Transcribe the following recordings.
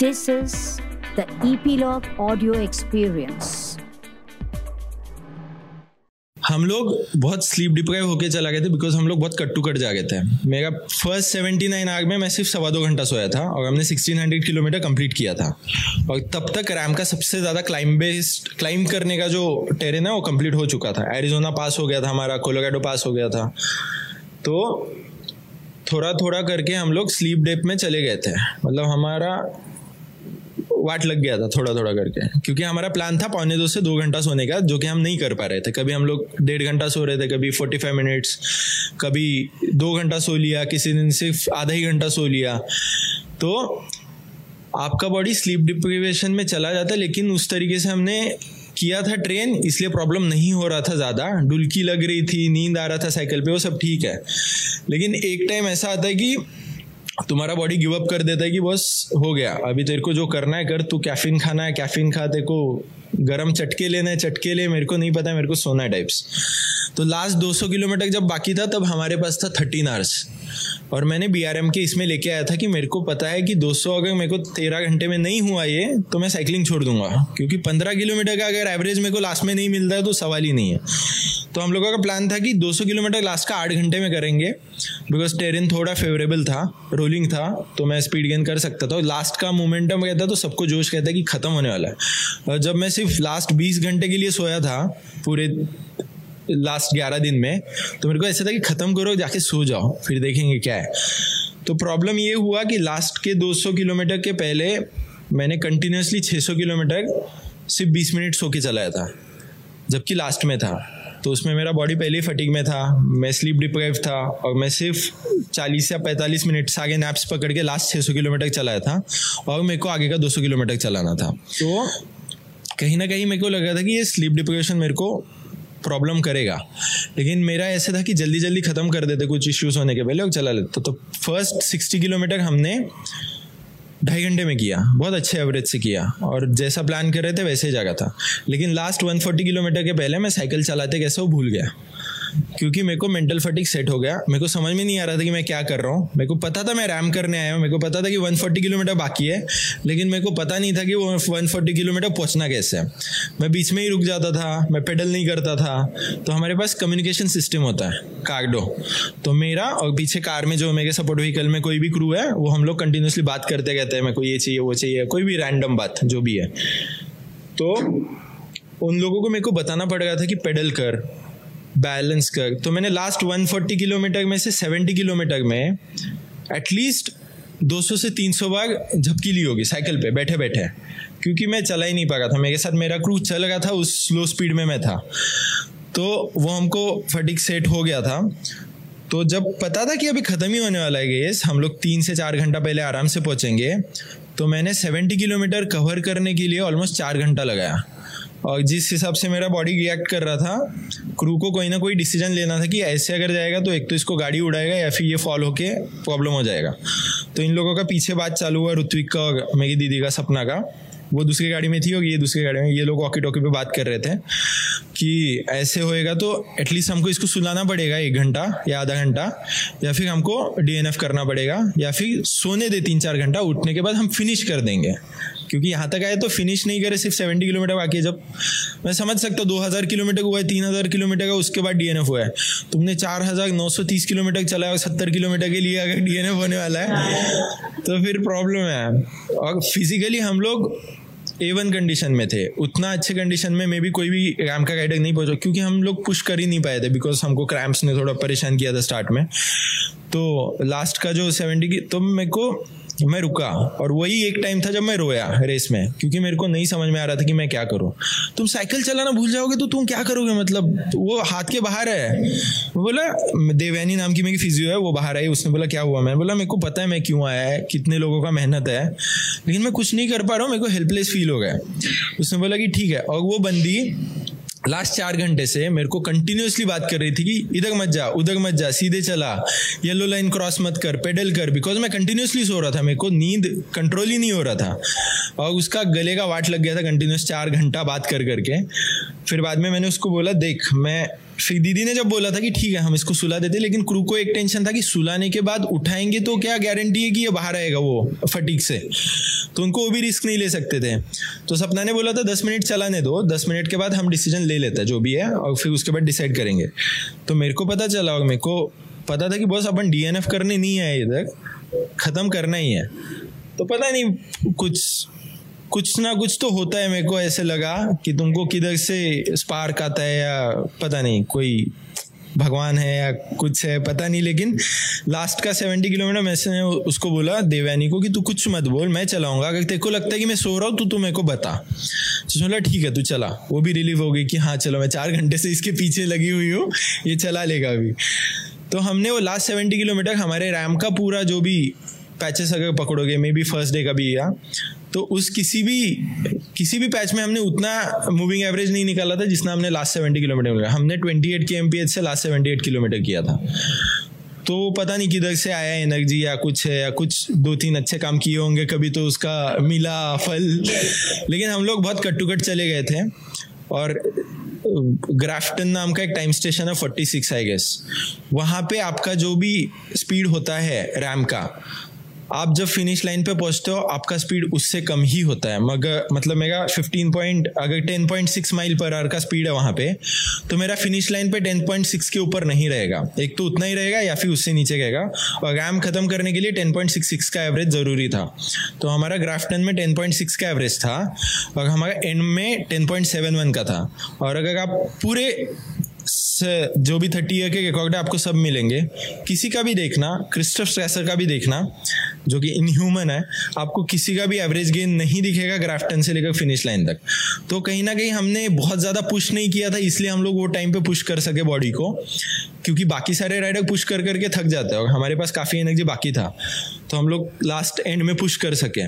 This is the Epilogue Audio Experience. हम लोग बहुत स्लीप डिप्राइव होके चला गए थे बिकॉज़ हम लोग बहुत कट टू कट जागे थे। मेरा फ़र्स्ट सेवेंटी नाइन आग में मैं सिर्फ़ सवा दो घंटा सोया था और हमने सिक्सटीन हंड्रेड किलोमीटर कंप्लीट किया था। और तब तक रैम का सबसे ज़्यादा क्लाइम बेस्ड क्लाइम करने का जो टेरेन है, वो कंप्लीट हो चुका था। एरिजोना पास हो गया था हमारा कोलोगेडो पास हो गया था। तो थोड़ा थोड़ा करके हम लोग स्लीप डेप में चले गए थे। मतलब हमारा वाट लग गया था थोड़ा थोड़ा करके। क्योंकि हमारा प्लान था पौने दो से दो घंटा सोने का, जो कि हम नहीं कर पा रहे थे। कभी हम लोग डेढ़ घंटा सो रहे थे, कभी फोर्टी फाइव मिनट्स कभी दो घंटा सो लिया, किसी दिन सिर्फ़ आधा ही घंटा सो लिया। तो आपका बॉडी स्लीप डिप्रिवेशन में चला जाता है लेकिन उस तरीके से हमने किया था ट्रेन इसलिए प्रॉब्लम नहीं हो रहा था ज़्यादा। डुलकी लग रही थी, नींद आ रहा था साइकिल पे, वो सब ठीक है। लेकिन एक टाइम ऐसा आता है कि तुम्हारा बॉडी गिव अप कर देता है कि बस हो गया। अभी तेरे को जो करना है, कर, तू कैफीन खाना है कैफीन खा, तेरे को गरम चटके लेना है, चटके ले, मेरे को नहीं पता, मेरे को सोना है टाइप्स तो लास्ट 200 किलोमीटर जब बाकी था, तब हमारे पास था थर्टीन आवर्स और मैंने बीआरएम के इसमें लेके आया था कि मेरे को पता है कि 200 अगर मेरे को तेरह घंटे में नहीं हुआ ये तो मैं साइकिलिंग छोड़ दूँगा। क्योंकि पंद्रह किलोमीटर का अगर एवरेज मेरे को लास्ट में नहीं मिलता है तो सवाल ही नहीं है। तो हम लोगों का प्लान था कि 200 किलोमीटर लास्ट का आठ घंटे में करेंगे। बिकॉज़ टेरिन थोड़ा फेवरेबल था रोलिंग था तो मैं स्पीड गेन कर सकता था। लास्ट का मोमेंटम कहता तो सबको जोश कहता कि ख़त्म होने वाला है। जब मैं सिर्फ़ लास्ट बीस घंटे के लिए सोया था, पूरे लास्ट ग्यारह दिन में तो मेरे को ऐसा था कि ख़त्म करो, जाके सो जाओ, फिर देखेंगे क्या है। तो प्रॉब्लम ये हुआ कि लास्ट के 200 किलोमीटर के पहले मैंने कंटिन्यूसली 600 किलोमीटर सिर्फ़ 20 मिनट सो के चलाया था, जबकि लास्ट में था। तो उसमें मेरा बॉडी पहले ही फटिक में था मैं स्लीप डिप्राइव था और मैं सिर्फ़ 40 या 45 मिनट से आगे नैप्स पकड़ के लास्ट 600 किलोमीटर चलाया था और मेरे को आगे का 200 किलोमीटर चलाना था। तो? कहीं ना कहीं मेरे को लग रहा था कि ये स्लीप डिप्रेशन मेरे को प्रॉब्लम करेगा। लेकिन मेरा ऐसा था कि जल्दी जल्दी ख़त्म कर देते कुछ इश्यूज़ होने के पहले और चला लेते। तो फ़र्स्ट सिक्सटी किलोमीटर हमने ढाई घंटे में किया, बहुत अच्छे एवरेज से किया। और जैसा प्लान कर रहे थे, वैसे ही जगह था। लेकिन लास्ट 140 किलोमीटर के पहले मैं साइकिल चलाते कैसे, वो भूल गया। क्योंकि मेरे को मेंटल फटिक सेट हो गया। मेरे को समझ में नहीं आ रहा था कि मैं क्या कर रहा हूँ। मेरे को पता था मैं रैम करने आया हूँ। मेरे को पता था कि 140 किलोमीटर बाकी है, लेकिन मेरे को पता नहीं था कि वो 140 किलोमीटर पहुँचना कैसे है। मैं बीच में ही रुक जाता था, मैं पेडल नहीं करता था। तो हमारे पास कम्युनिकेशन सिस्टम होता है कार्डो तो मेरा और पीछे कार में जो मेरे सपोर्ट व्हीकल में कोई भी क्रू है, वो हम लोग कंटिन्यूसली बात करते कहते हैं, मेरे को ये चाहिए, वो चाहिए, कोई भी रैंडम बात, जो भी है। तो उन लोगों को मेरे को बताना पड़ गया था कि पेडल कर। बैलेंस कर। तो मैंने लास्ट 140 किलोमीटर में से 70 किलोमीटर में एटलीस्ट 200 से 300 बार झपकी ली होगी साइकिल पे, बैठे बैठे। क्योंकि मैं चला ही नहीं पा रहा था। मेरे साथ मेरा क्रू चल रहा था, उस स्लो स्पीड में मैं था। तो वो हमको फटिक सेट हो गया था। तो जब पता था कि अभी ख़त्म ही होने वाला है गेस हम लोग तीन से चार घंटा पहले आराम से पहुँचेंगे तो मैंने सेवेंटी किलोमीटर कवर करने के लिए ऑलमोस्ट चार घंटा लगाया। और जिस हिसाब से मेरा बॉडी रिएक्ट कर रहा था क्रू को कोई ना कोई डिसीज़न लेना था कि ऐसे अगर जाएगा तो एक तो इसको गाड़ी उड़ाएगा या फिर ये फॉल होके प्रॉब्लम हो जाएगा। तो इन लोगों का पीछे बात चालू हुआ, ऋत्विक का मेरी दीदी का, सपना का। वो दूसरी गाड़ी में थी और ये दूसरी गाड़ी में, ये लोग वॉकी टॉकी पे बात कर रहे थे कि ऐसे होएगा तो एटलीस्ट हमको इसको सुलाना पड़ेगा एक घंटा या आधा घंटा, या फिर हमको डीएनएफ करना पड़ेगा, या फिर सोने दे तीन चार घंटा, उठने के बाद हम फिनिश कर देंगे। क्योंकि यहाँ तक आए तो फिनिश नहीं करे, सिर्फ़ सेवेंटी किलोमीटर बाकी है। जब मैं समझ सकता हूँ, दो हज़ार किलोमीटर हुआ है, तीन हज़ार किलोमीटर का, उसके बाद डीएनएफ हुआ है। तुमने चार हज़ार नौ सौ तीस किलोमीटर चलाया और सत्तर किलोमीटर के लिए अगर डीएनएफ होने वाला है तो फिर प्रॉब्लम है। और फिजिकली हम लोग ए वन कंडीशन में थे। उतना अच्छे कंडीशन में मे भी कोई भी रैम का गाइडक नहीं पहुँचा, क्योंकि हम लोग पुश कर ही नहीं पाए थे बिकॉज़ हमको क्रैम्प्स ने थोड़ा परेशान किया था स्टार्ट में। तो लास्ट का जो सेवेंटी की तो मेरे को मैं रुका और वही एक टाइम था जब मैं रोया रेस में, क्योंकि मेरे को नहीं समझ में आ रहा था कि मैं क्या करूँ। तुम साइकिल चलाना भूल जाओगे तो तुम क्या करोगे? मतलब वो हाथ के बाहर है। बोला, देवयानी नाम की मेरी फिजियो है, वो बाहर आई, उसने बोला, क्या हुआ? मैं बोला, मेरे को पता है मैं क्यों आया है, कितने लोगों का मेहनत है, लेकिन मैं कुछ नहीं कर पा रहा हूँ, मेरे को हेल्पलेस फील हो गया उसने बोला कि ठीक है, और वो बंदी लास्ट चार घंटे से मेरे को कंटिन्यूसली बात कर रही थी कि इधर मत जा, उधर मत जा, सीधे चला येलो लाइन क्रॉस मत कर पेडल कर बिकॉज़ मैं कंटिन्यूसली सो रहा था, मेरे को नींद कंट्रोल ही नहीं हो रहा था। और उसका गले का वाट लग गया था कंटिन्यूस चार घंटा बात कर करके फिर बाद में मैंने उसको बोला, देख, मैं फिर दीदी ने जब बोला था कि ठीक है, हम इसको सुला देते लेकिन क्रू को एक टेंशन था कि सुलाने के बाद उठाएँगे तो क्या गारंटी है कि ये बाहर आएगा वो फटीक से? तो उनको वो भी रिस्क नहीं ले सकते थे। तो सपना ने बोला था, दस मिनट चलाने दो, दस मिनट के बाद हम डिसीज़न ले लेते हैं, जो भी है, और फिर उसके बाद डिसाइड करेंगे। तो मेरे को पता चला, और मेरे को पता था कि बस अपन डीएनएफ करने नहीं आए इधर, ख़त्म करना ही है। तो पता नहीं, कुछ कुछ ना कुछ तो होता है मेरे को ऐसे लगा कि तुमको किधर से स्पार्क आता है या पता नहीं, कोई भगवान है या कुछ है, पता नहीं। लेकिन लास्ट का सेवेंटी किलोमीटर मैंने उसको बोला, देवयानी को कि तू कुछ मत बोल, मैं चलाऊँगा। अगर तेरे को लगता है कि मैं सो रहा हूँ तो तू मेरे को बता। तो बोला, ठीक है, तू चला। वो भी रिलीव हो गई कि हाँ चलो, मैं चार घंटे से इसके पीछे लगी हुई हूँ, ये चला लेगा अभी। तो हमने वो लास्ट सेवेंटी किलोमीटर हमारे रैम का पूरा जो भी पैचेस अगर पकड़ोगे मे बी फ़र्स्ट डे का भी, या तो उस किसी भी किसी भी पैच में हमने उतना मूविंग एवरेज नहीं निकाला था जितना हमने लास्ट सेवेंटी किलोमीटर में। हमने ट्वेंटी एट के एम से लास्ट सेवेंटी एट किलोमीटर किया था। तो पता नहीं किधर से आया एनर्जी या कुछ है या कुछ दो तीन अच्छे काम किए होंगे, कभी तो उसका मिला फल। लेकिन हम लोग बहुत कट कट चले गए थे और ग्राफ्टन नाम का एक टाइम स्टेशन है फोर्टी सिक्स आई गेस वहाँ पे आपका जो भी स्पीड होता है रैम का आप जब फिनिश लाइन पे पहुँचते हो, आपका स्पीड उससे कम ही होता है। मगर मतलब मेरा 15 पॉइंट अगर 10.6 माइल पर आवर का स्पीड है वहाँ पे तो मेरा फिनिश लाइन पे 10.6 के ऊपर नहीं रहेगा। एक तो उतना ही रहेगा या फिर उससे नीचे रहेगा और रैम खत्म करने के लिए 10.66 का एवरेज ज़रूरी था। तो हमारा ग्राफ्टन में 10.6 का एवरेज था और हमारा एंड में 10.71 का था। और अगर आप पूरे जो भी थर्टी ईयर के रिकॉर्ड है, आपको सब मिलेंगे। किसी का भी देखना क्रिस्टफ स्ट्रेसर का भी देखना। जो कि इनह्यूमन है, आपको किसी का भी एवरेज गेन नहीं दिखेगा ग्राफ्टन से लेकर फिनिश लाइन तक। तो कहीं ना कहीं हमने बहुत ज़्यादा पुश नहीं किया था, इसलिए हम लोग वो टाइम पे पुश कर सके बॉडी को, क्योंकि बाकी सारे राइडर पुश कर करके थक जाते हैं और हमारे पास काफ़ी एनर्जी बाकी था। तो हम लोग लास्ट एंड में पुश कर सके।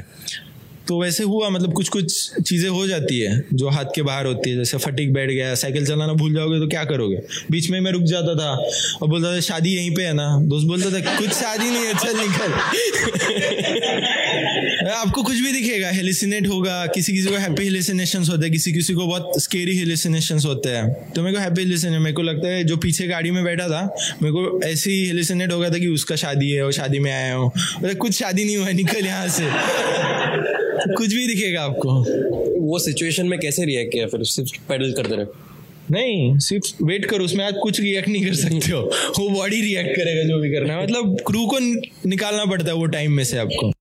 तो वैसे हुआ मतलब कुछ कुछ चीज़ें हो जाती है जो हाथ के बाहर होती है। जैसे फटिक बैठ गया, साइकिल चलाना भूल जाओगे तो क्या करोगे? बीच में मैं रुक जाता था और बोलता था, शादी यहीं पे है ना? दोस्त बोलता था, कुछ शादी नहीं है, चल निकल। आपको कुछ भी दिखेगा हेलिसिनेट होगा, किसी किसी को हैप्पी हेलिसिनेशन होते हैं, किसी किसी को बहुत स्केरी हेलिसिनेशन होते हैं। तो मेरे को हैप्पी हेलिसिनेट मेरे को लगता है जो पीछे गाड़ी में बैठा था, मेरे को ऐसे ही हेलिसिनेट हो गया था कि उसका शादी है और शादी में आया हूँ। कुछ शादी नहीं हुआ, निकल यहाँ से। कुछ भी दिखेगा आपको। वो सिचुएशन में कैसे रिएक्ट किया फिर? सिर्फ़ पेडल करते रहे। नहीं सिर्फ़ वेट करो उसमें आज कुछ रिएक्ट नहीं कर सकते हो। वो बॉडी रिएक्ट करेगा जो भी करना है। मतलब क्रू को निकालना पड़ता है वो टाइम में से आपको।